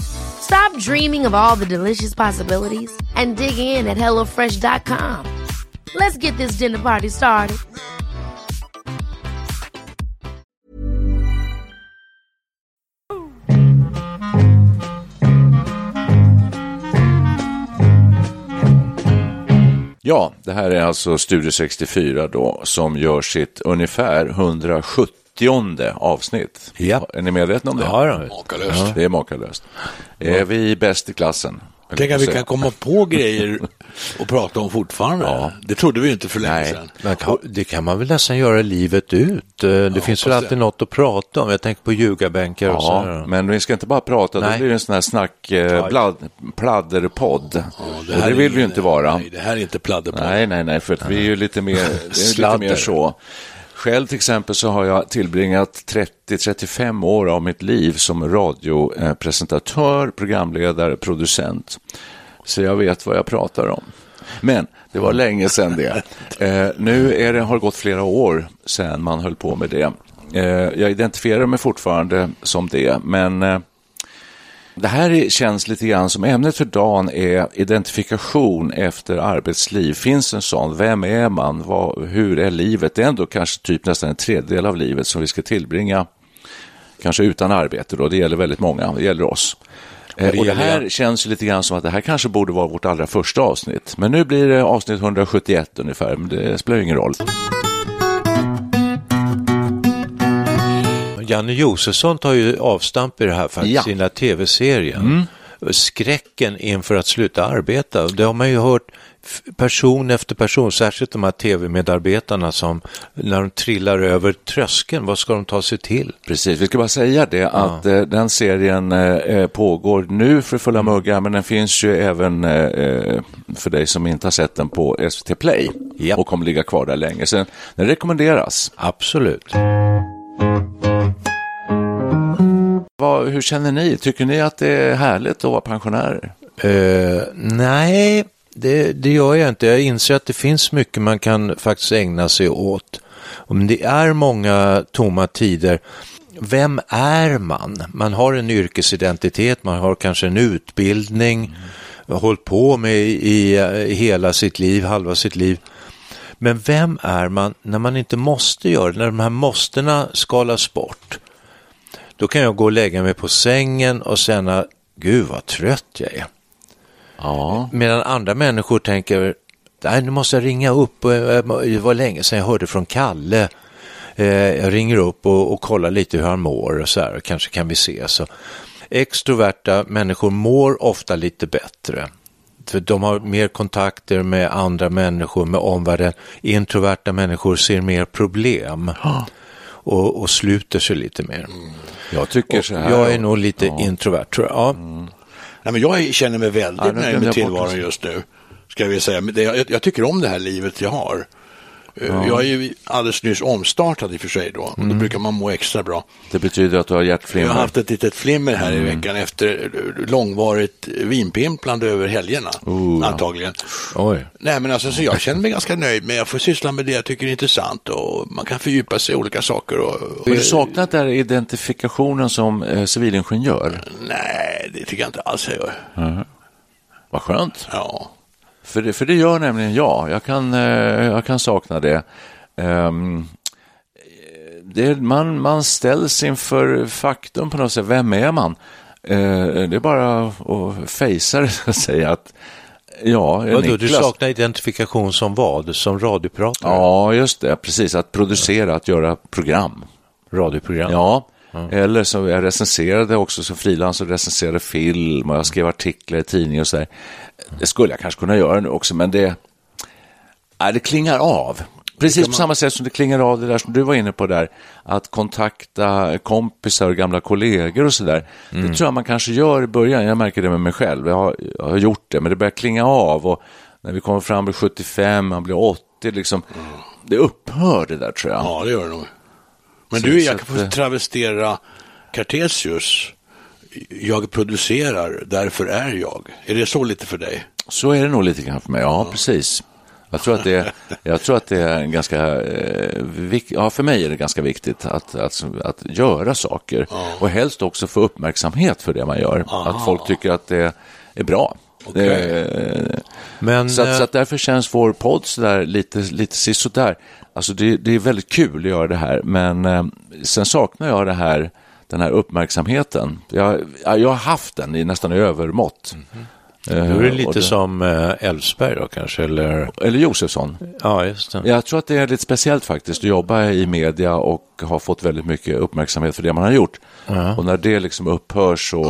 Stop dreaming of all the delicious possibilities and dig in at HelloFresh.com. Let's get this dinner party started. Ja, det här är alltså Studio 64 då som gör sitt ungefär 170 avsnitt. Ja. Är ni medvetna om det? Ja, då. Makalöst. Det är makalöst. Är vi bäst i klassen? Tänk att vi kan komma på grejer och prata om fortfarande. Ja. Det trodde vi inte för länge Nej. sedan. Kan, det kan man väl nästan göra livet ut. Eh, Det finns väl alltid det. något att prata om. Jag tänker på ljugarbänkar och Ja, sådär. men vi ska inte bara prata, då Nej. blir det en sån här snack, eh, blad, pladderpodd. Ja, och det är vill vi ju inte vara. Nej, det här är inte pladderpodd. Nej, nej, nej, för att vi är ju lite mer, det är lite Sladder. mer så. Själv till exempel så har jag tillbringat 30-35 år av mitt liv som radiopresentatör, programledare, producent. Så jag vet vad jag pratar om. Men det var länge sedan det. Eh, nu är det, har det gått flera år sedan man höll på med det. Eh, jag identifierar mig fortfarande som det, men eh, det här är- känns lite grann som ämnet för dagen är identifikation efter arbetsliv. Finns en sån? Vem är man? Vad, hur är livet? Det är ändå kanske typ nästan en tredjedel av livet som vi ska tillbringa, kanske utan arbete då. Det gäller väldigt många, det gäller oss. Eh, det Och det här känns lite grann som att det här kanske borde vara vårt allra första avsnitt. Men nu blir det avsnitt 171 ungefär, men det spelar ingen roll. Janne Josefsson tar ju avstamp i det här faktiskt, Ja. Mm. där tv-serien. Skräcken inför att sluta arbeta. Det har man ju hört person efter person, särskilt de här tv-medarbetarna som när de trillar över tröskeln, vad ska de ta sig till? Precis, vi ska bara säga det att eh, den serien eh, pågår nu för fulla muggar men den finns ju även eh, eh, för dig som inte har sett den på SVT Play Ja. och kommer ligga kvar där länge. Så den rekommenderas. Absolut. Vad, hur känner ni? Tycker ni att det är härligt att vara pensionärer? Eh, nej, det, det gör jag inte. Jag inser att det finns mycket man kan faktiskt ägna sig åt. Om det är många tomma tider, vem är man? Man har en yrkesidentitet, man har kanske en utbildning, har hållit på med i, i hela sitt liv, halva sitt liv. Men vem är man när man inte måste göra det, när de här måstena skalas bort? Då kan jag gå och lägga mig på sängen och känna, gud vad trött jag är. Ja, Medan andra människor tänker, nej nu måste jag ringa upp, och, eh, det var länge sedan jag hörde från Kalle. Eh, Jag ringer upp och, och kollar lite hur han mår och så här, kanske kan vi ses. Extroverta människor mår ofta lite bättre. För de har mer kontakter med andra människor, med omvärlden. Introverta människor ser mer problem och, och sluter sig lite mer. jag tycker så här. Jag är nog lite introvert tror jag. Ja. Nej, men jag känner mig väldigt Ja, nöjd med tillvaron just nu. Ska vilja säga. Jag, jag tycker om det här livet jag har. Eh, Jag är ju alldeles nyss omstartad i och för sig då. Mm. då brukar man må extra bra. Det betyder att du har Jag hjärtflimmer. har haft ett litet flimmer här Mm. i veckan efter långvarigt vinpimplande över helgerna. Oh, antagligen. Oj. Nej men alltså så jag känner mig ganska nöjd med jag får syssla med det jag tycker är intressant och man kan fördjupa sig i olika saker. Och, och, Har du saknat den identifikationen som eh, civilingenjör? nej, det tycker jag inte alls jag gör. Vad skönt. Ja. För det, för det gör nämligen jag. Jag kan, eh, jag kan sakna det. Ehm, det man, man ställs inför faktum på något sätt. Vem är man? Eh, det är bara att fejsa det, så att säga. Att, ja, Vadå, du saknar identifikation som vad? Som radiopratare? Ja, just det. Precis, att producera, att göra program. radioprogram. Ja, eller så jag recenserade också som frilans och recenserade film och jag skrev artiklar i tidning och så där. Det skulle jag kanske kunna göra nu också, men det, nej, det klingar av. Precis på samma sätt som det klingar av det där som du var inne på där, att kontakta kompisar och gamla kollegor och så där. Det tror jag man kanske gör i början, jag märker det med mig själv, jag har, jag har gjort det, men det börjar klinga av och när vi kommer fram till 75, man blir 80, liksom, det upphör det där tror jag. Ja, det gör det nog. Men Så- du, jag kan få eh, travestera Cartesius. Jag producerar, därför är jag. Är det så lite för dig? Så är det nog lite grann för mig, ja precis. Jag tror att det, jag tror att det är ganska, eh, ja för mig är det ganska viktigt att, att, att göra saker och helst också få uppmärksamhet för det man gör. Att folk tycker att det är bra. Det, Men, så, att, eh, så att därför känns vår podd sådär lite, lite sisådär. Alltså det, det är väldigt kul att göra det här, men eh, sen saknar jag det här, den här uppmärksamheten. Jag, ja, jag har haft den i nästan övermått. då är det Eh, lite och som eh, Elfsberg då kanske, eller? Eller Josefsson. Ja, just det. Jag tror att det är lite speciellt faktiskt att jobba i media och ha fått väldigt mycket uppmärksamhet för det man har gjort. Och när det liksom upphör så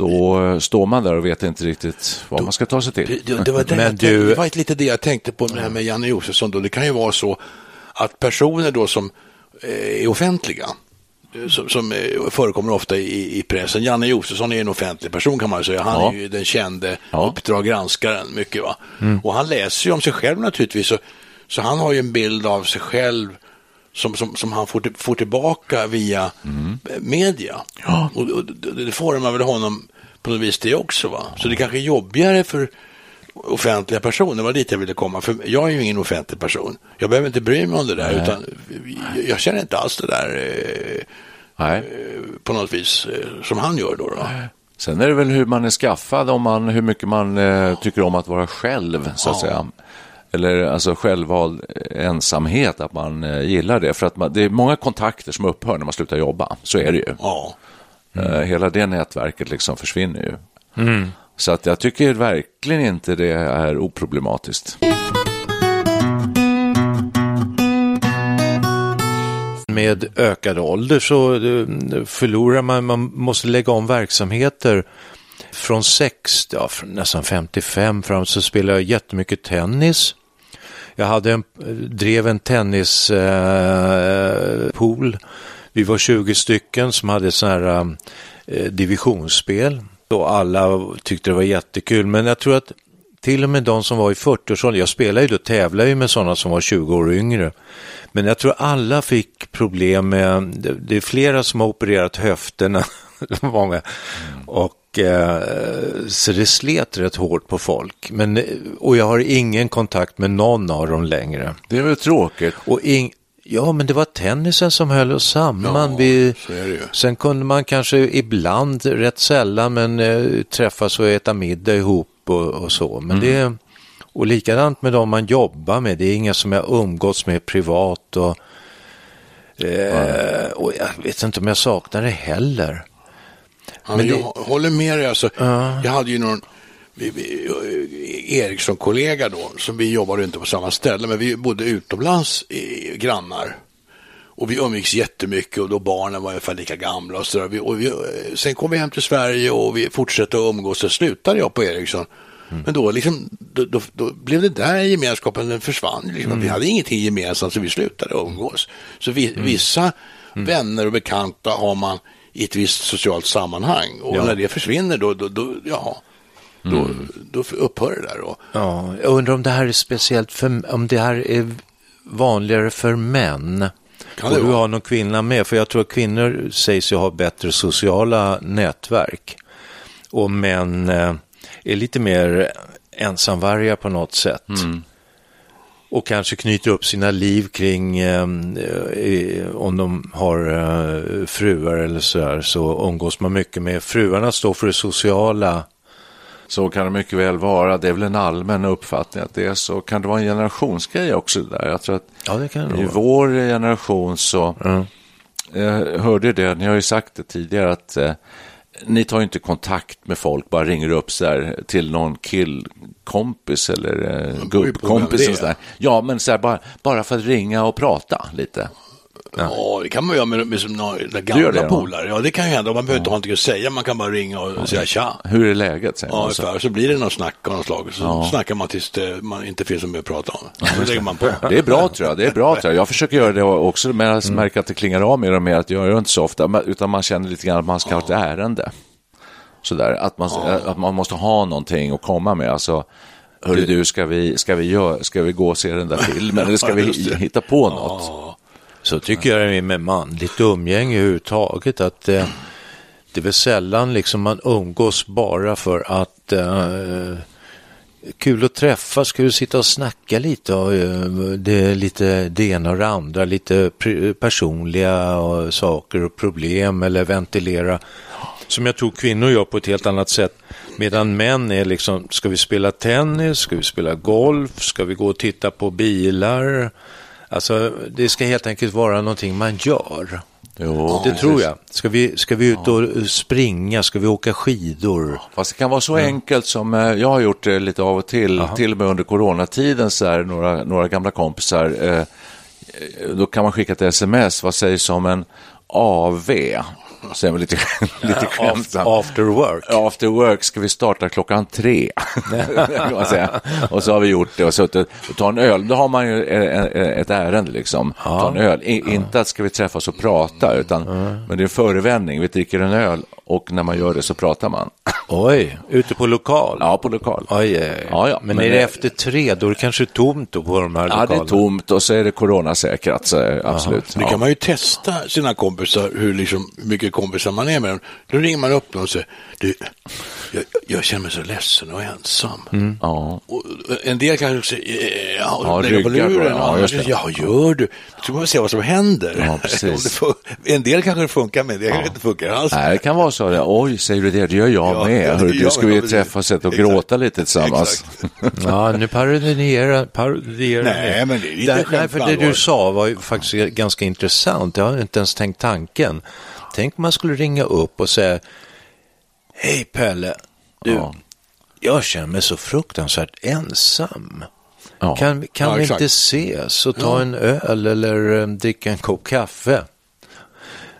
då står man där och vet inte riktigt vad man ska ta sig till. Det, det, var det, Men du- det var lite det jag tänkte på med det här med Janne Josefsson. Då. Det kan ju vara så att personer då som eh, är offentliga, eh, som, som eh, förekommer ofta i, i pressen. Janne Josefsson är en offentlig person kan man säga. Han Ja. är ju den kände Ja. Uppdrag granskaren mycket. Va? Och han läser ju om sig själv naturligtvis. Så, så han har ju en bild av sig själv som, som, som han får, får tillbaka via eh, media. Och, och det, det formar väl honom på något vis det också. Va? Så det kanske är jobbigare för offentliga personer, det var dit jag ville komma. För jag är ju ingen offentlig person. Jag behöver inte bry mig om det där, utan jag, jag känner inte alls det där eh, Nej. på något vis eh, som han gör då. då. Sen är det väl hur man är skaffad, om man, hur mycket man eh, tycker om att vara själv, så att säga. Eller alltså självvald eh, ensamhet, att man eh, gillar det. För att man, det är många kontakter som upphör när man slutar jobba, så är det ju. Ja. Eh, Hela det nätverket liksom försvinner ju. Så att jag tycker verkligen inte det är oproblematiskt. Med ökad ålder så förlorar man, man måste lägga om verksamheter. Från 60, ja, nästan 55 fram så spelade jag jättemycket tennis. Jag hade en, drev en tennispool. Eh. Vi var 20 stycken som hade sådana här eh, divisionsspel. Och alla tyckte det var jättekul. Men jag tror att till och med de som var i 40-årsåldern, jag spelade ju då, tävlade ju med sådana som var 20 år yngre. Men jag tror alla fick problem med, det, det är flera som har opererat höfterna, många. Och eh, så det slet rätt hårt på folk. Men, eh, och jag har ingen kontakt med någon av dem längre. Det är väl tråkigt. Och ing, ja, men det var tennisen som höll oss samman. Ja, Vi, så är det ju. sen kunde man kanske ibland, rätt sällan, men eh, träffas och äta middag ihop och, och så. Men det, och likadant med de man jobbar med. Det är inga som jag umgåtts med privat. Och, eh, och jag vet inte om jag saknar det heller. Ja, Men jag det- håller med dig. Alltså, Jag hade ju någon eh, Eriksson-kollega då, som vi jobbade inte på samma ställe, men vi bodde utomlands, i, grannar. Och vi umgicks jättemycket och då barnen var ungefär lika gamla och så där. Vi, och vi, eh, sen kom vi hem till Sverige och vi fortsatte att umgås. Så slutade jag på Ericsson. Men då, liksom, då, då, då blev det där gemenskapen, den försvann. Liksom. Vi hade ingenting gemensamt så vi slutade umgås. Så vi, vissa vänner och bekanta har man i ett visst socialt sammanhang. Och Ja. när det försvinner då, då, då, ja, då, då upphör det där. Då. Ja, jag undrar om det här är speciellt för, om det här är vanligare för män. Kan och det du vara? har någon kvinna med, för jag tror att kvinnor sägs ju ha bättre sociala nätverk. Och män eh, är lite mer ensamvargar på något sätt. Och kanske knyter upp sina liv kring, eh, eh, om de har eh, fruar eller så där, så umgås man mycket med. Fruarna står för det sociala. Så kan det mycket väl vara. Det är väl en allmän uppfattning att det är så. Kan det vara en generationsgrej också det där? Jag tror att Ja, det kan det i vara. vår generation så, Ja. jag hörde det, ni har ju sagt det tidigare att eh, ni tar ju inte kontakt med folk, bara ringer upp så här till någon killkompis eller eh, gubbkompis. och så där. Ja, men så här, bara, bara för att ringa och prata lite. Ja, det kan man göra med, med, med gamla ja. polare. Ja, det kan ju hända. Man behöver inte ha någonting att säga, man kan bara ringa och säga tja. Hur är läget? Säger Ja, man så. Så blir det något snack av något slag. Så snackar man tills det, man inte finns mycket att prata om. Så lägger man på. Det är bra tror jag. Det är bra tror jag. Jag försöker göra det också, men jag Mm. märker att det klingar av mer och mer att jag gör det inte så ofta, utan man känner lite grann att man ska ha ett ärende. Sådär, att man, att man måste ha någonting att komma med. Alltså, hörru du, ska vi, ska, vi gör, ska vi gå och se den där filmen eller ska vi hitta på något? Så tycker jag det är med manligt umgänge överhuvudtaget. Att eh, det är väl sällan liksom man umgås bara för att eh, kul att träffas, kul att sitta och snacka lite. Och, eh, det är lite det ena och det andra, lite personliga saker och problem eller ventilera. Som jag tror kvinnor gör på ett helt annat sätt. Medan män är liksom, ska vi spela tennis, ska vi spela golf, ska vi gå och titta på bilar? Alltså det ska helt enkelt vara någonting man gör. Jo, Det tror jag. Ska vi, ska vi ut och springa? Ska vi åka skidor? Fast det kan vara så enkelt som, eh, jag har gjort det lite av och till, till och med under coronatiden, så här, några, några gamla kompisar, eh, eh, då kan man skicka ett sms, vad sägs om en AV? Man lite, lite skämtsamt. After work. After work ska vi starta klockan tre. kan man säga. Och så har vi gjort det och suttit och ta en öl. Då har man ju eh, eh, ett ärende liksom. Ta en öl. I, Inte att ska vi träffas och prata, utan men det är en förevändning. Vi dricker en öl och när man gör det så pratar man. Oj, ute på lokal? Ja, på lokal. Oj, oj, oj. Ja, ja, men, men är det det- efter tre, då är det kanske tomt då på de här Ja, det lokalerna? är tomt och så är det coronasäkrat, så eh, absolut. Nu Ja. kan man ju testa sina kompisar, hur liksom, hur mycket kompisar man är med dem. Då ringer man upp dem och säger, du, jag, jag känner mig så ledsen och ensam. Ja. Och en del kanske säger, eh, ja, Ja, lägger på luren. ja, Ja, det. ja, gör du? Då ska man se vad som händer. Ja, precis. Det en del kanske det funkar med, en del kanske inte funkar alls. Nej, det kan vara så. ja, Oj, säger du det? Det gör jag Ja, med. ja, det Hörru, du, ska jag, vi träffas och och gråta lite tillsammans? Ja, nu parodierar parodierar Nej, men det är lite Där- Nej, för det du sa var ju faktiskt ganska intressant. Jag har inte ens tänkt tanken. Tänk om man skulle ringa upp och säga Hej Pelle, du, Ja. jag känner mig så fruktansvärt ensam. Ja. Kan, kan Ja, vi exakt. inte ses och ta en öl eller eh, dricka en kopp kaffe?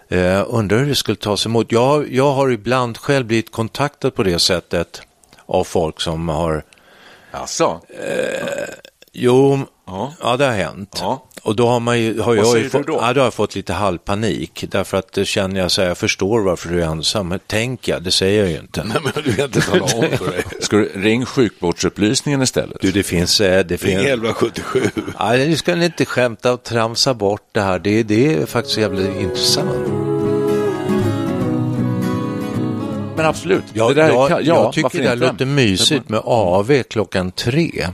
Eh, undrar hur det skulle tas emot. Jag, jag har ibland själv blivit kontaktad på det sättet av folk som har Alltså, Jo, Ja. ja. det har hänt. Ja. Och då har, man ju, har jag ju fått, då? ja, då har jag fått lite halvpanik. Därför att det känner jag så här, jag förstår varför du är ensam. Men tänk jag, det säger jag ju inte. Nej, men du kan inte tala om för dig. ska du ring sjukvårdsupplysningen istället? Du, det finns... eh, Det Ring finns 1177. Nej, nu ska ni inte skämta och tramsa bort det här. Det, det är faktiskt jävligt intressant. Men absolut. Ja, det där jag, kan- jag tycker det låter mysigt med AV klockan tre.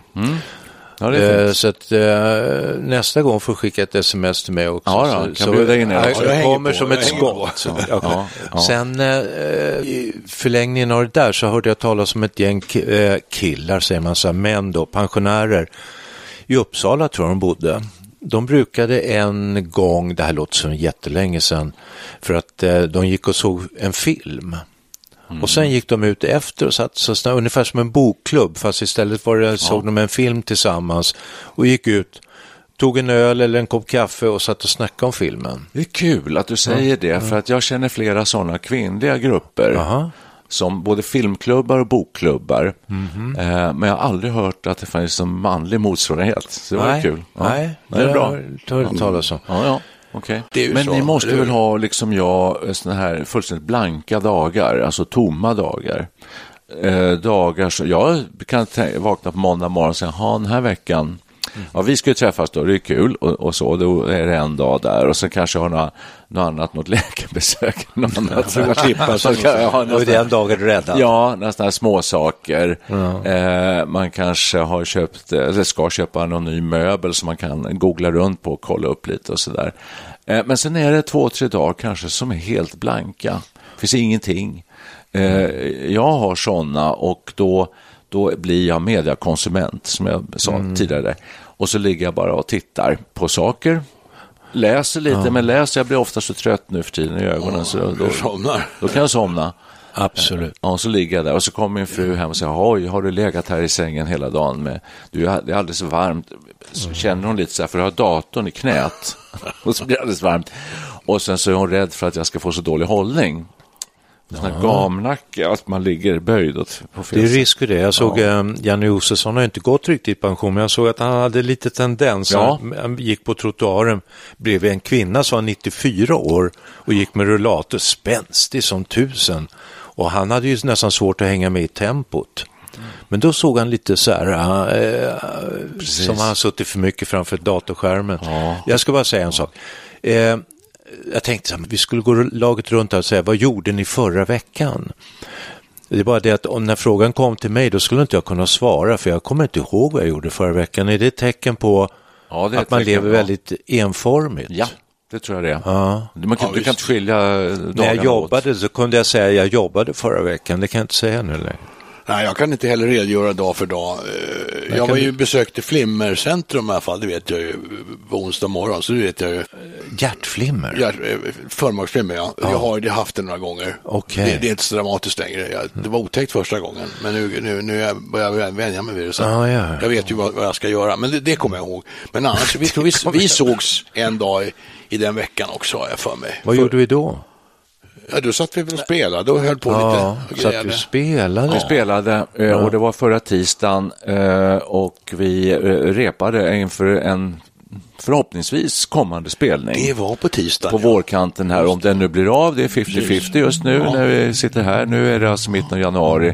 Ja, det är Eh, så att eh, nästa gång får du skicka ett sms till mig också. Ja, då, så, kan så, bjuda in er jag. Jag kommer på, som jag ett skott. Ja, ja. Sen eh, i förlängningen av det där så hörde jag talas om ett gäng eh, killar, säger man så här, män då, pensionärer. I Uppsala tror jag de bodde. De brukade en gång, det här låter som jättelänge sedan, för att eh, de gick och såg en film. Och sen gick de ut efter och satt så ungefär som en bokklubb, fast istället var det, såg de en film tillsammans och gick ut, tog en öl eller en kopp kaffe och satt och snackade om filmen. Det är kul att du säger det, för att jag känner flera sådana kvinnliga grupper. Jaha. Som både filmklubbar och bokklubbar. Mhm. Eh, men jag har aldrig hört att det fanns en manlig motsvarighet. Så det var nej, kul. Ja, Nej, det är bra. Det har jag talas om. Ja, ja. Ju Men så, ni måste väl ha, liksom jag, såna här fullständigt blanka dagar, alltså tomma dagar. Eh, dagar så, jag kan vakna på måndag morgon och säga, ha den här veckan, ja vi ska ju träffas då, det är kul och, och så, då är det en dag där och sen kanske jag har något, något annat, något läkarbesök, något annat. Att slippa Så kan jag ha Och nästan- den dagen räddad. Ja, nästan små saker. Eh, man kanske har köpt, eller ska köpa någon ny möbel som man kan googla runt på och kolla upp lite och sådär. Eh, men sen är det två, tre dagar kanske som är helt blanka. Det finns ingenting. Eh, jag har sådana och då, då blir jag mediakonsument, som jag sa tidigare. Och så ligger jag bara och tittar på saker. Läser lite, men läser, jag blir ofta så trött nu för tiden i ögonen. så då, då, kan jag somna. Absolut. Ja, och så ligger jag där och så kommer min fru hem och säger, oj, har du legat här i sängen hela dagen med, du, det är alldeles varmt. så känner hon lite så här, för att ha datorn i knät. och så blir det alldeles varmt. Och sen så är hon rädd för att jag ska få så dålig hållning. Sån här gamnacke, att man ligger böjd åt, på fel Det är risk för det. Jag såg Ja. ja. Janne Josefsson har inte gått riktigt i pension, men jag såg att han hade lite tendens. Ja. Han- gick på trottoaren bredvid en kvinna som var 94 år och gick med rullator, spänstig som tusen. Och han hade ju nästan svårt att hänga med i tempot. Men då såg han lite så här, eh, som han suttit för mycket framför datorskärmen. Ja. Jag ska bara säga en sak. Eh, jag tänkte så här, vi skulle gå laget runt här och säga, vad gjorde ni förra veckan? Det är bara det att om, när frågan kom till mig då skulle inte jag kunna svara för jag kommer inte ihåg vad jag gjorde förra veckan. Är det ett tecken på Ja, det är att ett man tecken, lever ja. väldigt enformigt? Ja, det tror jag det är. Ja. Man kan, Ja, du kan inte skilja dagarna När jag åt. jobbade så kunde jag säga jag jobbade förra veckan, det kan jag inte säga nu längre. Nej, jag kan inte heller redogöra dag för dag. Eh, Jag var ju du- besökte Flimmercentrum i alla fall, det vet jag ju, på onsdag morgon, så det vet jag ju. Hjärtflimmer? Ja, eh, Förmaksflimmer, ja. Jag har haft det några gånger. Okej. Det, det är inte så dramatiskt längre. Jag, det var otäckt första gången, men nu, nu, nu är jag- börjar jag vänja mig vid det. Så Ja, ja. Jag vet ju vad, vad jag ska göra, men det, det kommer jag ihåg. Men annars, vi, vi, vi sågs en dag i, i den veckan också, har jag för mig. Vad gjorde vi då? Ja, då satt vi väl och spelade och höll på Ja, lite. och så att grejade. vi spelade. Vi spelade eh, och det var förra tisdagen eh, och vi eh, repade inför en förhoppningsvis kommande spelning. Det var på tisdag. på vårkanten här, om den nu blir av, det är 50-50 just nu när vi sitter här. Nu är det alltså mitten av januari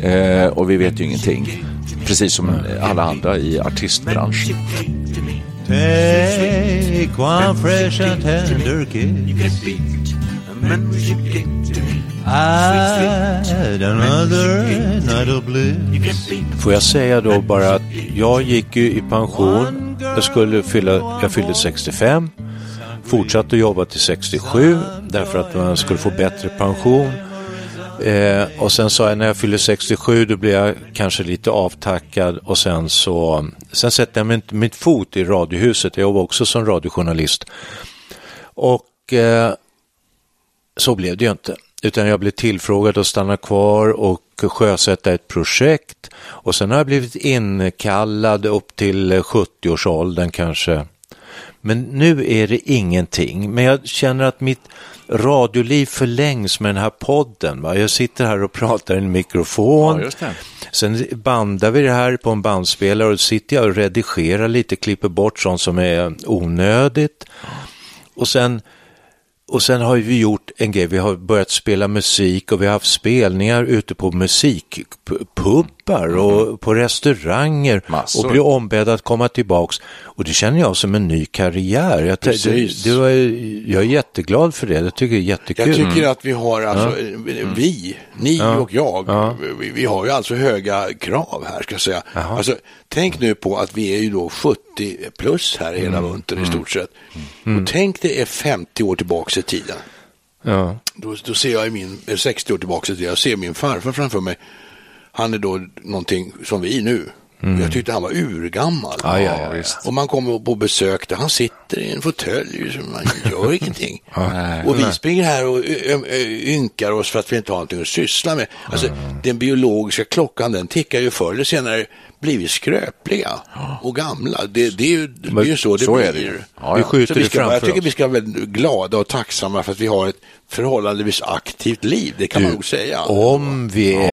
eh, och vi vet ju ingenting. Precis som alla andra i artistbranschen. Take one fresh and tender kiss. Add another night of bliss. Får jag säga då bara att jag gick ju i pension, jag, skulle fylla, jag fyllde 65, fortsatte jobba till 67 därför att man skulle få bättre pension. Eh, och sen sa jag när jag fyller 67 då blir jag kanske lite avtackad och sen så sen sätter jag mitt, mitt fot i Radiohuset, jag jobbar också som radiojournalist. Och eh, så blev det ju inte. Utan jag blev tillfrågad att stanna kvar och sjösätta ett projekt. Och sen har jag blivit inkallad upp till 70-årsåldern kanske. Men nu är det ingenting. Men jag känner att mitt radioliv förlängs med den här podden. Va? Jag sitter här och pratar i en mikrofon. Ja. Sen bandar vi det här på en bandspelare och sitter jag och redigerar lite, klipper bort sånt som är onödigt. Och sen, och sen har vi gjort en grej, vi har börjat spela musik och vi har haft spelningar ute på musikpubbar och på restauranger Massor. och blir ombedd att komma tillbaks. Och det känner jag som en ny karriär. Jag, Precis. det, det var, jag är jätteglad för det, jag tycker det är jättekul. Jag tycker att vi har, alltså, vi, ni och jag, vi, vi har ju alltså höga krav här ska jag säga. Alltså, tänk nu på att vi är ju då 70 plus här hela bunten i stort sett. Och tänk det är 50 år tillbaka i tiden. Ja. Då, då ser jag i min, eh, 60 år tillbaka i tiden, jag ser min farfar framför mig. Han är då någonting som vi nu. Jag tyckte han var urgammal. Ja, ja, ja, visst. Och man kommer på besök där han sitter i en fåtölj, man gör ingenting. nej. och vi springer här och ynkar oss för att vi inte har någonting att syssla med. Alltså, den biologiska klockan, den tickar ju förr eller senare blivit skröpliga och gamla. Det, det, är, ju, det är ju så det så blir. är det ju. Ja, Vi ja. Så vi ska, jag tycker oss. vi ska vara glada och tacksamma för att vi har ett förhållandevis aktivt liv, det kan man nog säga. Om vi är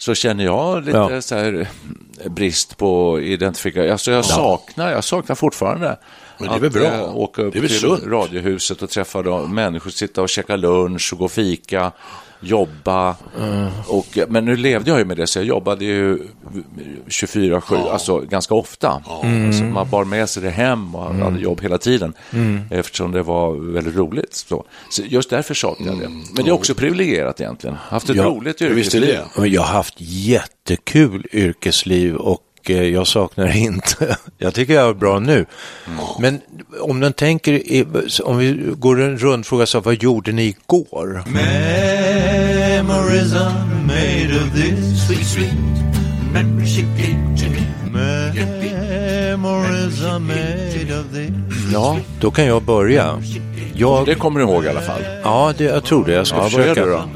så känner jag lite Ja. så här brist på identifikation. Alltså jag, saknar, jag saknar fortfarande Men det är väl bra. eh, åka upp till sunt. Radiohuset och träffa då, människor, sitta och käka lunch och gå och fika, jobba. Och, men nu levde jag ju med det, så jag jobbade ju 24-7, alltså ganska ofta. Alltså, man bar med sig det hem och hade jobb hela tiden, eftersom det var väldigt roligt. Så, så just därför saknar jag det. Men det är också privilegierat egentligen. Haft ett Ja, roligt visst är yrkesliv. det. Jag har haft jättekul yrkesliv och eh, jag saknar inte. Jag tycker jag är bra nu. Men om den tänker, om vi går en rundfråga, så vad gjorde ni igår? Memories are made of this sweet, sweet membership Memories are made of this. Ja, då kan jag börja. Jag, Det kommer du ihåg i alla fall. ja, det, jag tror det. Jag ska Ja, försöka. då. Ja.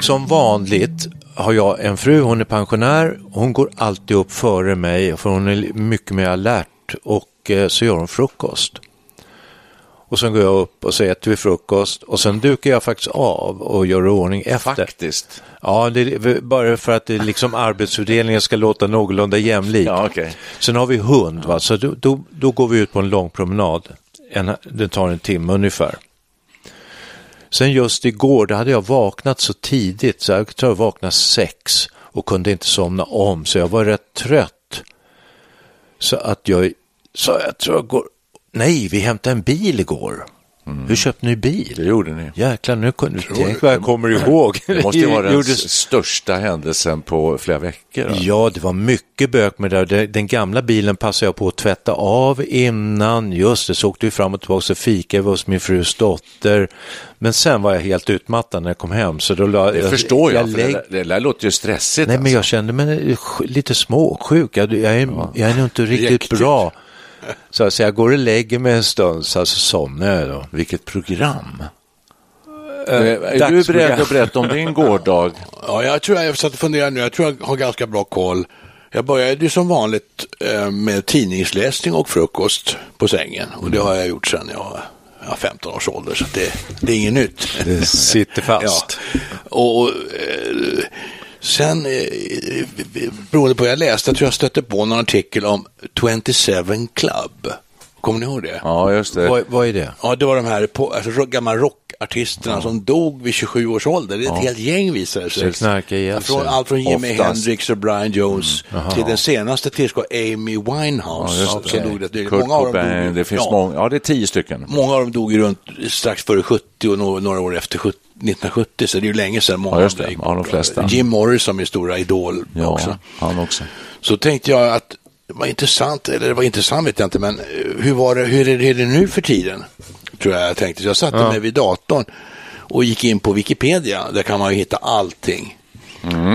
Som vanligt har jag en fru, hon är pensionär. Hon går alltid upp före mig för hon är mycket mer alert och eh, så gör hon frukost. Och sen går jag upp och så äter vi frukost och sen dukar jag faktiskt av och gör ordning efter. Faktiskt. Ja, det är bara för att det liksom arbetsfördelningen ska låta någorlunda jämlik. Ja, okej. Sen har vi hund, va? så då, då, då går vi ut på en lång promenad. En, det tar en timme ungefär. Sen just igår, då hade jag vaknat så tidigt, så jag tror jag vaknade sex och kunde inte somna om, så jag var rätt trött. Så att jag, så jag tror jag går, nej, vi hämtade en bil igår. Hur köpte ni bil? Det gjorde ni. Jäklar, nu kunde tänk vad jag kommer ihåg. Det måste ju vara den Gjorde- s- största händelsen på flera veckor. då. Ja, det var mycket bök med det. där. Den gamla bilen passade jag på att tvätta av innan. Just det, så åkte vi fram och tillbaka så fikade hos min frus dotter. Men sen var jag helt utmattad när jag kom hem. Så då la, Det förstår jag, för lägg- det, där, det där låter ju stressigt. Nej, men alltså. jag kände mig lite småsjuk. Jag, jag, är, jag är nog inte riktigt Jäktigt. bra. Så, så jag går och lägger mig en stund, så alltså somnar jag då. Vilket program. Eh, är du beredd att berätta om din gårdag? Ja, jag tror jag satt och funderade nu. Jag tror jag har ganska bra koll. Jag började ju som vanligt eh, med tidningsläsning och frukost på sängen. Och det har jag gjort sedan jag var ja, 15 års ålder, så att det, det är inget nytt. Det sitter fast. Ja. Och, och eh, sen, eh, eh, eh, beroende på vad jag läste, jag tror jag stötte på någon artikel om 27 Club. Kommer ni ihåg det? Ja, just det. Vad, vad är det? Ja, det var de här på, alltså, gamla rockartisterna som dog vid 27 års ålder. Det är ett helt gäng visade det sig. Sig. Från, allt från Jimi. Hendrix och Brian Jones till den senaste tillskott Amy Winehouse. Ja, som det. dog nyligen. Kurt många av dem dog, det finns ja, många. Ja, det är tio stycken. Många av dem dog runt strax före 70 och några, några år efter 70, 1970, så det är ju länge sedan. Många Ja, just det. Ja, de flesta. Jim Morrison, min stora idol Ja, också. han också. Så tänkte jag att det var intressant, eller det var intressant vet jag inte, men eh, hur, var det, hur, är, det, är det nu för tiden? Tror jag jag tänkte. Så jag satte mig vid datorn och gick in på Wikipedia. Där kan man ju hitta allting.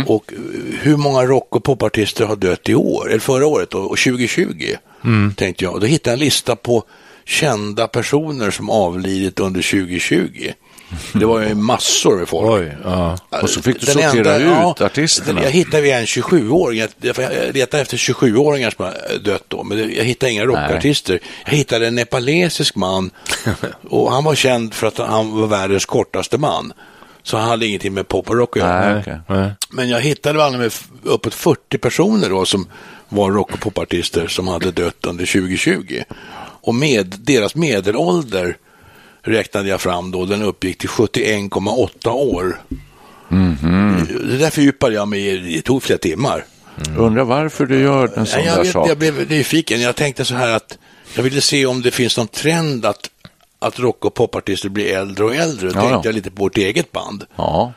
Och eh, hur många rock och popartister har dött i år, eller förra året då, och 2020? Tänkte jag. Och då hittade jag en lista på kända personer som avlidit under 2020. Det var ju massor med folk. Oj, ja. Och så fick du Den sortera enda- ut artisterna. Jag hittade en 27-åring. Jag, letade efter 27-åringar som har dött då, men jag hittade inga rockartister. Jag hittade en nepalesisk man och han var känd för att han var världens kortaste man. Så han hade ingenting med pop och rock att göra. Nej. Nej. Men jag hittade väl med uppåt 40 personer då som var rock och popartister som hade dött under 2020. Och med deras medelålder räknade jag fram då, den uppgick till 71,8 år. Det där fördjupade jag mig i, det tog flera timmar. Undrar varför du gör en sån Nej, jag, där vet, sak. jag blev nyfiken, jag tänkte så här att jag ville se om det finns någon trend att, att rock och popartister blir äldre och äldre. Då Ja, tänkte ja. jag lite på vårt eget band. Ja,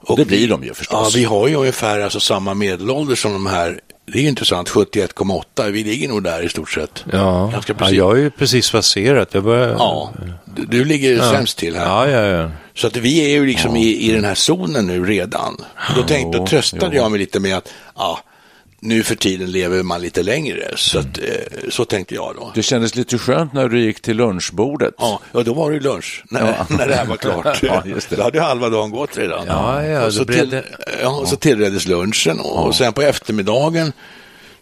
Och det blir de ju Ja, förstås. vi har ju ungefär alltså samma medelålder som de här det är ju intressant, 71,8. Vi ligger nog där i stort sett. Ja, Ganska ja precis. jag är ju precis passerat. Jag börjar... Ja, du, du ligger Ja. sämst till här. Ja, ja, ja. Så att vi är ju liksom i, i den här zonen nu redan. Då, tänkte, då tröstade jag mig lite med att ja, nu för tiden lever man lite längre. Så, att, eh, så tänkte jag då. Det kändes lite skönt när du gick till lunchbordet. Ja, ja då var det lunch när, när det här var klart. Ja, just det. Då hade halva dagen gått redan. Ja, ja, och så, till, det- ja, och så tillreddes lunchen och, och sen på eftermiddagen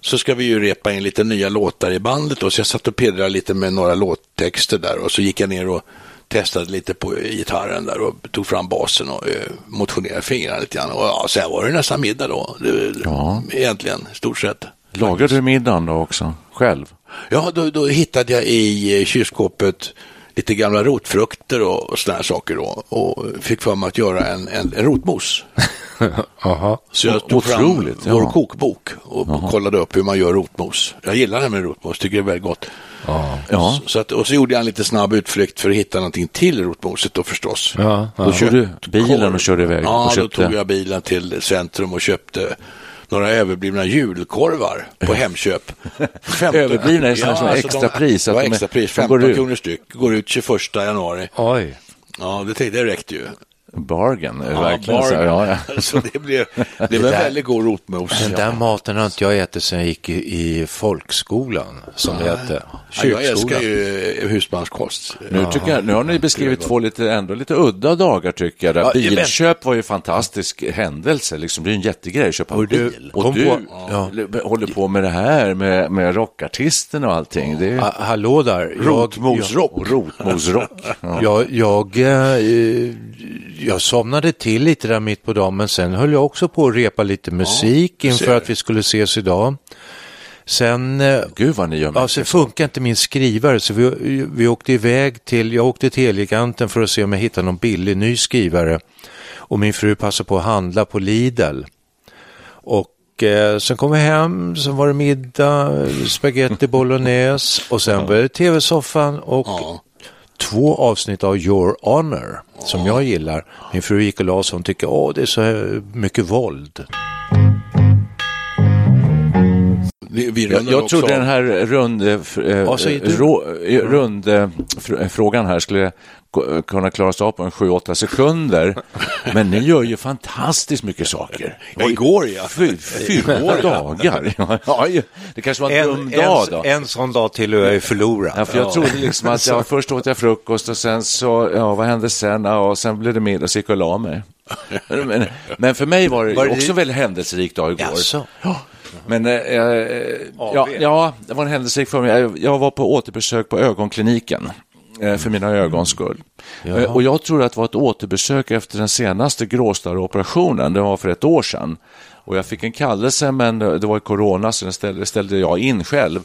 så ska vi ju repa in lite nya låtar i bandet och så jag satt och pillrade lite med några låttexter där och så gick jag ner och testade lite på gitarren där och tog fram basen och eh, motionerade fingrarna lite grann. Och ja, sen var det nästan middag då, det, Ja. egentligen, stort sett. Lagade du middagen då också, själv? Ja, då, då hittade jag i eh, kylskåpet lite gamla rotfrukter och, och sådana här saker då och fick för mig att göra en, en, en rotmos. Aha. Så jag tog Otroligt, fram vår ja. kokbok och kollade upp hur man gör rotmos. Jag gillar det med rotmos, tycker det är väldigt gott. Ja. Så att, och så gjorde jag en lite snabb utflykt för att hitta någonting till rotmoset då förstås. Ja, ja. Då körde du bilen och körde iväg Ja, och då köpte... tog jag bilen till centrum och köpte några överblivna julkorvar på Hemköp. 15 Överblivna är sådana är alltså extra de- pris, att extra pris, de går 15 ut. kronor styck. Går ut 21 januari. Oj. Ja, det, det räckte ju. Bargain, Ja, verkligen. Så, bargain. ja, ja. Så det blev, det blev en där- väldigt god rotmos. Den där maten har inte jag ätit sedan jag gick i, i folkskolan, som det hette. Ja, jag älskar ju husmanskost. Nu, tycker jag, nu har ni beskrivit två lite, ändå lite udda dagar tycker jag. Där Bilköp var ju en fantastisk händelse, liksom. det är en jättegrej att köpa Och du bil. Och du på- håller på med det här med, med rockartisterna och allting. Det är Ha, hallå där. Rotmosrock. Rotmosrock. Ja. Jag, jag, eh, jag somnade till lite där mitt på dagen, men sen höll jag också på att repa lite musik inför ser. att vi skulle ses idag. Sen, eh, Gud vad ni gör ja, sen funkar inte min skrivare, så vi, vi åkte iväg till, jag åkte till Elgiganten för att se om jag hittade någon billig ny skrivare. Och min fru passade på att handla på Lidl. Och eh, sen kom vi hem, sen var det middag, spaghetti bolognese och sen var det tv-soffan och Ja. Två avsnitt av Your Honor som jag gillar. Min fru gick och la sig, hon tycker åh det är så mycket våld. Vi, vi Jag, jag trodde den här rund, eh, eh, rå, eh, rund eh, fr- eh, frågan här skulle kunna klaras av på en 7-8 sekunder. Men ni gör ju fantastiskt mycket saker. Ja, igår ja. Fy- Fyra dagar. Ja, ja, det kanske var en, dum dag då. en sån dag till och jag är förlorad. Ja, för jag trodde liksom att jag först åt jag frukost och sen så, ja, vad hände sen? Ja, och sen blev det middag så gick jag och la mig. Men, men för mig var det, Var det också det- en väldigt händelserik dag igår. Jaså? Men eh, eh, ja, ja, det var en händelserik för mig. Jag, var på återbesök på ögonkliniken för mina ögons skull. Eh, och jag tror att det var ett återbesök efter den senaste gråstarroperationen. Det var för ett år sedan. Och jag fick en kallelse, men det var corona så den ställde, ställde jag in själv.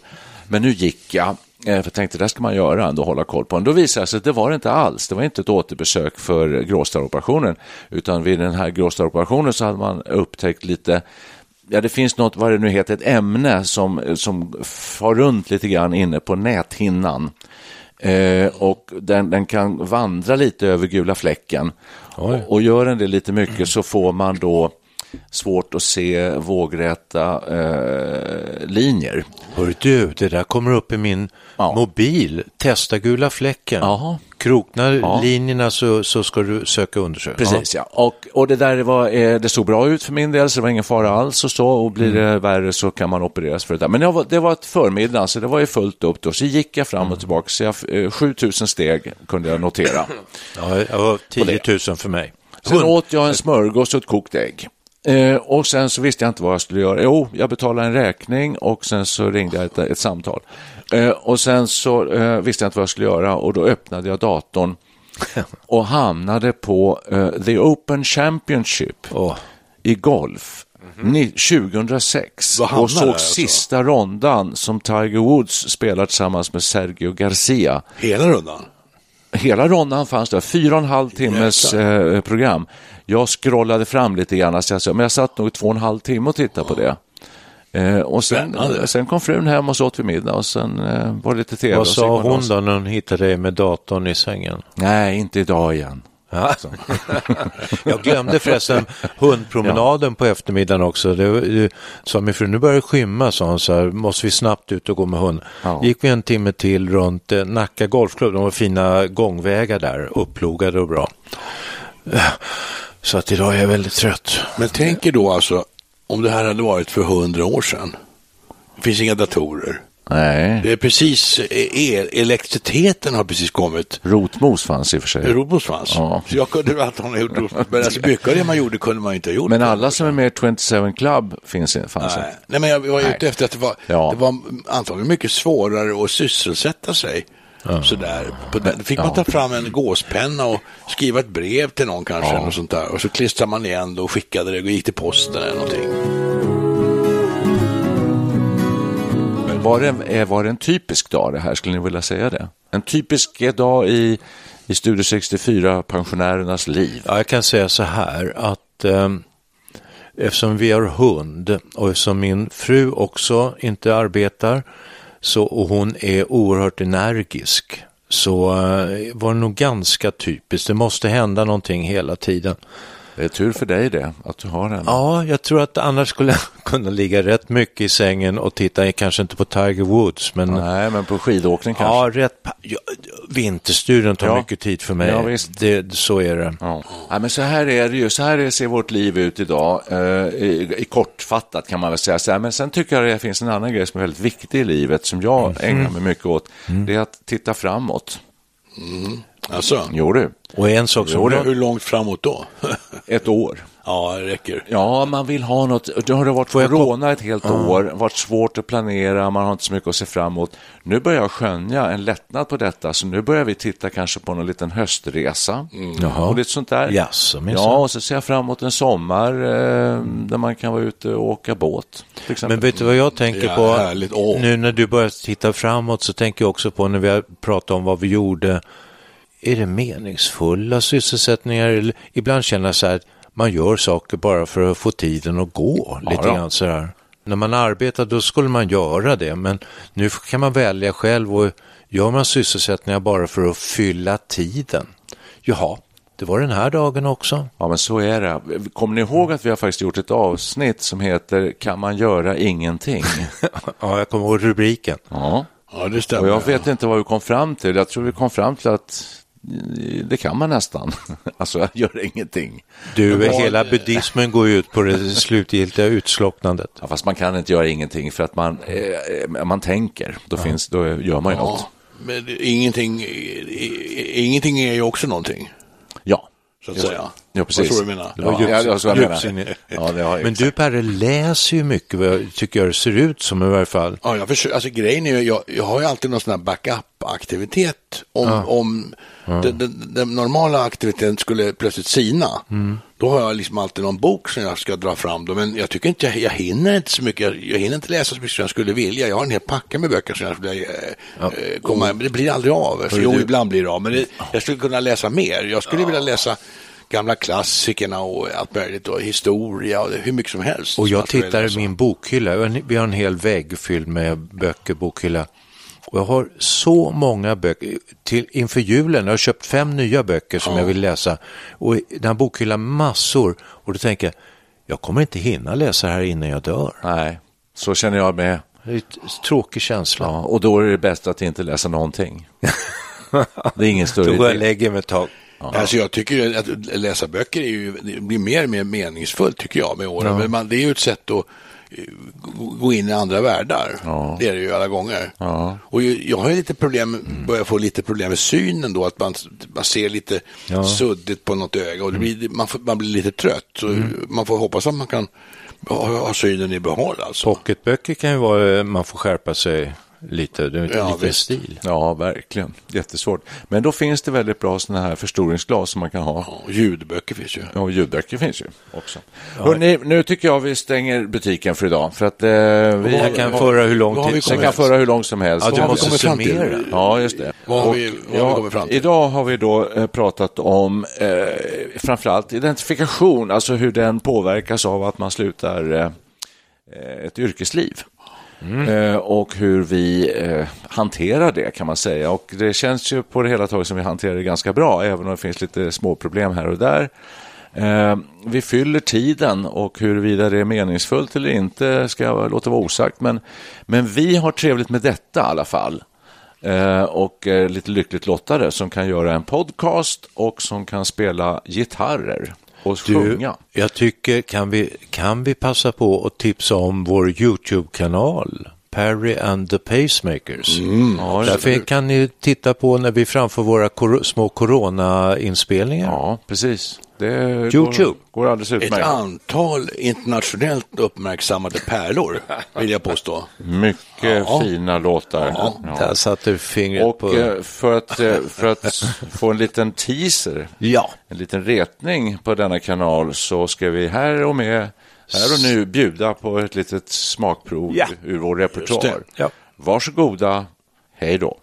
Men nu gick jag. eh, För jag tänkte, det ska man göra ändå, hålla koll på den. Då visade det sig att det var det inte alls. Det var inte ett återbesök för gråstarroperationen. Utan vid den här gråstarroperationen så hade man upptäckt lite Ja, det finns något, vad det nu heter, ett ämne som, som far runt lite grann inne på näthinnan. Eh, och den, den kan vandra lite över gula fläcken. Och, och gör den det lite mycket så får man då svårt att se vågräta eh, linjer. Hör du, det där kommer upp i min Ja. mobil. Testa gula fläcken. Jaha. Kroknar Ja. linjerna så, så ska du söka undersökning. Precis, ja. Och, och det där var, eh, det såg bra ut för min del, så det var ingen fara alls och så. Och blir det värre så kan man opereras för det där. Men det var, det var ett förmiddag, så det var ju fullt upp då. Så gick jag fram och tillbaka, så jag, eh, 7000 steg kunde jag notera. Ja, det var 10 000 för mig. Sen åt jag en smörgås och ett kokt ägg. Eh, och sen så visste jag inte vad jag skulle göra. Jo, jag betalade en räkning och sen så ringde jag ett, ett samtal. Eh, och sen så eh, visste jag inte vad jag skulle göra och då öppnade jag datorn och hamnade på eh, The Open Championship Åh. i golf. ni- 2006 Vad hamnar och såg alltså? sista rondan som Tiger Woods spelar tillsammans med Sergio Garcia. Hela rundan? Hela rondan fanns där, fyra och en halv timmes eh, program. Jag scrollade fram lite grann, så jag, men jag satt nog två och en halv timme och tittade på det. Eh, och sen, sen kom frun hem och så åt vi middag och sen eh, var det lite tv. Vad sa hon då när hon hittade dig med datorn i sängen? Nej, inte idag igen. Ja. jag glömde förresten hundpromenaden på eftermiddagen också. Det, det, sa min fru, nu börjar det skymma, sa hon, så här, måste vi snabbt ut och gå med hund. Ja. gick vi en timme till runt eh, Nacka Golfklubb, de har fina gångvägar där, upplogade och bra. Så att idag är jag väldigt trött. Men tänk er då alltså, om det här hade varit för hundra år sedan. Det finns inga datorer. Nej. Det är precis, el, elektriciteten har precis kommit. Rotmos fanns i och för sig. Rotmos fanns. Ja. Så jag kunde att hon ha gjort rotmos. Men alltså mycket av det man gjorde kunde man inte ha gjort. Men alla som är med i 27 Club finns, fanns Nej. inte. Nej, men jag var Nej. ute efter att det var, Ja. det var antagligen mycket svårare att sysselsätta sig. Sådär. På den, fick man ta fram en gåspenna och skriva ett brev till någon kanske. Och, sånt där. och så klistrade man igen och skickade det och gick till posten eller någonting. Var det, eh, var det en typisk dag det här, skulle ni vilja säga det? En typisk dag i, i Studio 64-pensionärernas liv? Ja, jag kan säga så här att eh, eftersom vi har hund och eftersom min fru också inte arbetar så, och hon är oerhört energisk så eh, var det nog ganska typiskt. Det måste hända någonting hela tiden. Det är tur för dig det, att du har den. Ja, jag tror att annars skulle jag kunna ligga rätt mycket i sängen och titta, kanske inte på Tiger Woods, men Nej, men på skidåkning kanske? ja, rätt, ja, vinterstudion tar Ja. mycket tid för mig. Ja, visst. Det, så är det. Ja. Ja, men så här är det ju, så här är- ser vårt liv ut idag, eh, i, i kortfattat kan man väl säga. Så här, men sen tycker jag det finns en annan grej som är väldigt viktig i livet, som jag ägnar mig mycket åt, det är att titta framåt. Alltså, Jo du, Och en sak som hur, jag- hur långt framåt då? ett år. ja, det räcker. Ja, man vill ha något. Det har det varit corona ett helt år, varit svårt att planera, man har inte så mycket att se fram emot. Nu börjar jag skönja en lättnad på detta, så nu börjar vi titta kanske på någon liten höstresa. Jaha. Och lite sånt där. Minsann. ja, och så ser jag fram emot en sommar eh, där man kan vara ute och åka båt. Men vet du vad jag tänker Ja, på? härligt. Nu när du börjar titta framåt så tänker jag också på när vi har pratat om vad vi gjorde. Är det meningsfulla sysselsättningar? Eller, ibland känner jag så här att man gör saker bara för att få tiden att gå. Lite då. grann så här. När man arbetar då skulle man göra det men nu kan man välja själv och gör man sysselsättningar bara för att fylla tiden. Jaha, det var den här dagen också. Ja, men så är det. Kommer ni ihåg att vi har faktiskt gjort ett avsnitt som heter Kan man göra ingenting? Ja, jag kommer ihåg rubriken. Ja. Ja, det stämmer. Och jag vet inte vad vi kom fram till. Jag tror vi kom fram till att det kan man nästan. Alltså, göra ingenting. Du, Men vad- hela buddhismen går ju ut på det slutgiltiga utslocknandet. Ja, fast man kan inte göra ingenting för att man, eh, man tänker. Då, finns, då gör man ju något. Ja, men det- ingenting, ingenting är ju också någonting, Ja, så att säga. ja precis. Du jag menar? Det var Ja, ja, var jag menar. Ja, har jag Men du Perre läser ju mycket, vad jag tycker jag det ser ut som i varje fall. Ja, jag försöker, alltså grejen är ju, jag, jag har ju alltid någon sån här backup-aktivitet. Om, om Den, den, den normala aktiviteten skulle plötsligt sina, då har jag liksom alltid någon bok som jag ska dra fram. Då. Men jag tycker inte, jag, jag hinner inte så mycket, jag, jag hinner inte läsa så mycket som jag skulle vilja. Jag har en hel packe med böcker som jag skulle eh, eh, komma, men det blir aldrig av. För, jo, ibland blir det av, men det, jag skulle kunna läsa mer. Jag skulle vilja läsa gamla klassikerna och allt möjligt och historia och hur mycket som helst. Och jag tittar i min bokhylla, Vi har en- vi har en hel vägg fylld med böcker, bokhylla. Och jag har så många böcker. Till, inför julen jag har jag köpt fem nya böcker som jag vill läsa. Och den här bokhyllan massor. Och då tänker jag, jag kommer inte hinna läsa det här innan jag dör. Nej, så känner jag med. Det är en tråkig känsla. Ja, och då är det bäst att inte läsa någonting. Det är ingen större Då går jag och idé. lägger mig ett tag. Alltså jag tycker att läsa böcker är ju, blir mer och mer meningsfullt tycker jag med åren. Men man, det är ju ett sätt att gå- gå in i andra världar. Ja. Det är det ju alla gånger. Ja. Och jag har lite problem, börjar få lite problem med synen då, att man, man ser lite Ja. suddigt på något öga och blir, man, man blir lite trött. Så man får hoppas att man kan ha, ha synen i behåll alltså. Pocketböcker kan ju vara, man får skärpa sig lite, det är Ja, lite visst. stil. Ja, verkligen. Jättesvårt. Men då finns det väldigt bra sådana här förstoringsglas som man kan ha. Ja, och ljudböcker finns ju. Ja, och ljudböcker finns ju också. Hörrni, nu tycker jag vi stänger butiken för idag. För att eh, vi Jag kan föra hur lång tid som jag kan föra hur långt som helst. Ja, du måste kommit fram till? summera. Ja, just det. Vad har Och, vi- vad har vi kommit fram till? Idag har vi då eh, pratat om eh, framförallt identifikation, alltså hur den påverkas av att man slutar eh, eh, ett yrkesliv. Mm. Eh, och hur vi eh, hanterar det kan man säga. Och det känns ju på det hela taget som vi hanterar det ganska bra, även om det finns lite små problem här och där. Eh, vi fyller tiden och huruvida det är meningsfullt eller inte ska jag låta vara osagt. Men, men vi har trevligt med detta i alla fall. Och är lite lyckligt lottade som kan göra en podcast och som kan spela gitarrer och Du, sjunga. jag tycker, kan vi, kan vi passa på att tipsa om vår YouTube-kanal? Perry and the Pacemakers. Ja, Därför kan ni titta på när vi framför våra kor- små corona-inspelningar. Ja, precis. Det YouTube. Går, går alldeles Ett utmärkt. antal internationellt uppmärksammade pärlor, vill jag påstå. Mycket Ja. fina låtar. Ja. Där satte du fingret Och på... eh, för att, eh, för att få en liten teaser, Ja. en liten retning på denna kanal så ska vi här och med, här och nu bjuda på ett litet smakprov Ja. ur vår repertoar. Ja. Varsågoda, hej då.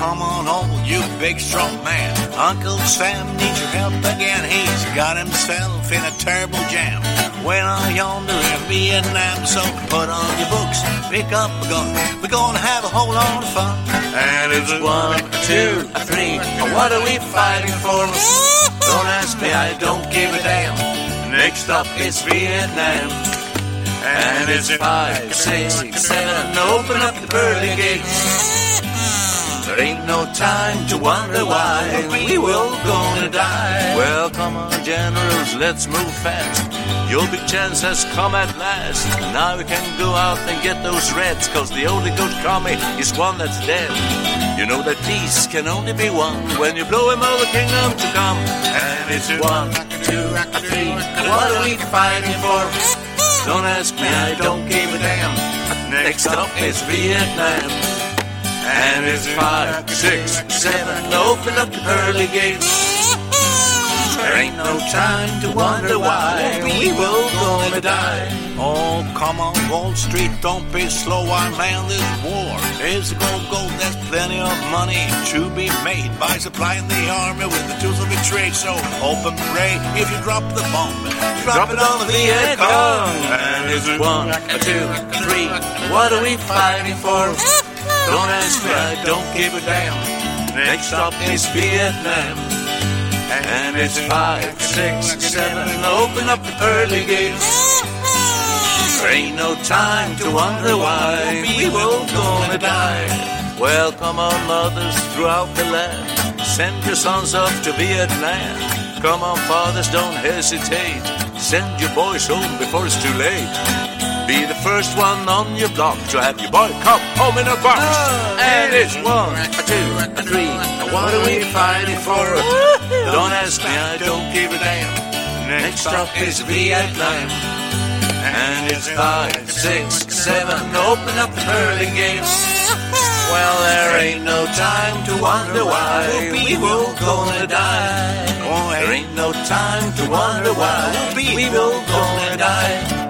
Come on, oh, you big strong man. Uncle Sam needs your help again. He's got himself in a terrible jam. When I yonder in Vietnam, so put on your books, pick up a gun. We're gonna have a whole lot of fun. And it's one, two, three. What are we fighting for? Don't ask me, I don't give a damn. Next up is Vietnam. And it's five, six, seven. Open up the pearly gates. There ain't no time to wonder why we will gonna die. Well, come on, generals, let's move fast. Your big chance has come at last. Now we can go out and get those reds, cause the only good commie is one that's dead. You know that peace can only be won when you blow him the kingdom to come. And it's one, two, three. What are we fighting for? Don't ask me, I don't give a damn. Next up is Vietnam. And it's five, six, seven. Open up the pearly gates. There ain't no time to wonder why we will gonna die. Oh, come on, Wall Street, don't be slow. Our man, this war is gold, gold. There's plenty of money to be made by supplying the army with the tools of a trade. So open pray if you drop the bomb, drop, it on the Viet Cong. And it's one, two, three. What are we fighting for? Don't ask me, I don't give a damn. Next stop is Vietnam. And it's five, six, seven. Open up the pearly gates. There ain't no time to wonder why we will gonna die. Well, come on, mothers throughout the land. Send your sons up to Vietnam. Come on, fathers, don't hesitate. Send your boys home before it's too late. Be the first one on your block to have your boy come home in a box. Ah, and it's one, a two, a three. What are we fighting for? Don't ask me, I don't give a damn. Next stop is Vietnam. And it's five, six, seven. Open up the pearly gates. Well, there ain't no time to wonder why we will gonna die. There ain't no time to wonder why we will gonna die.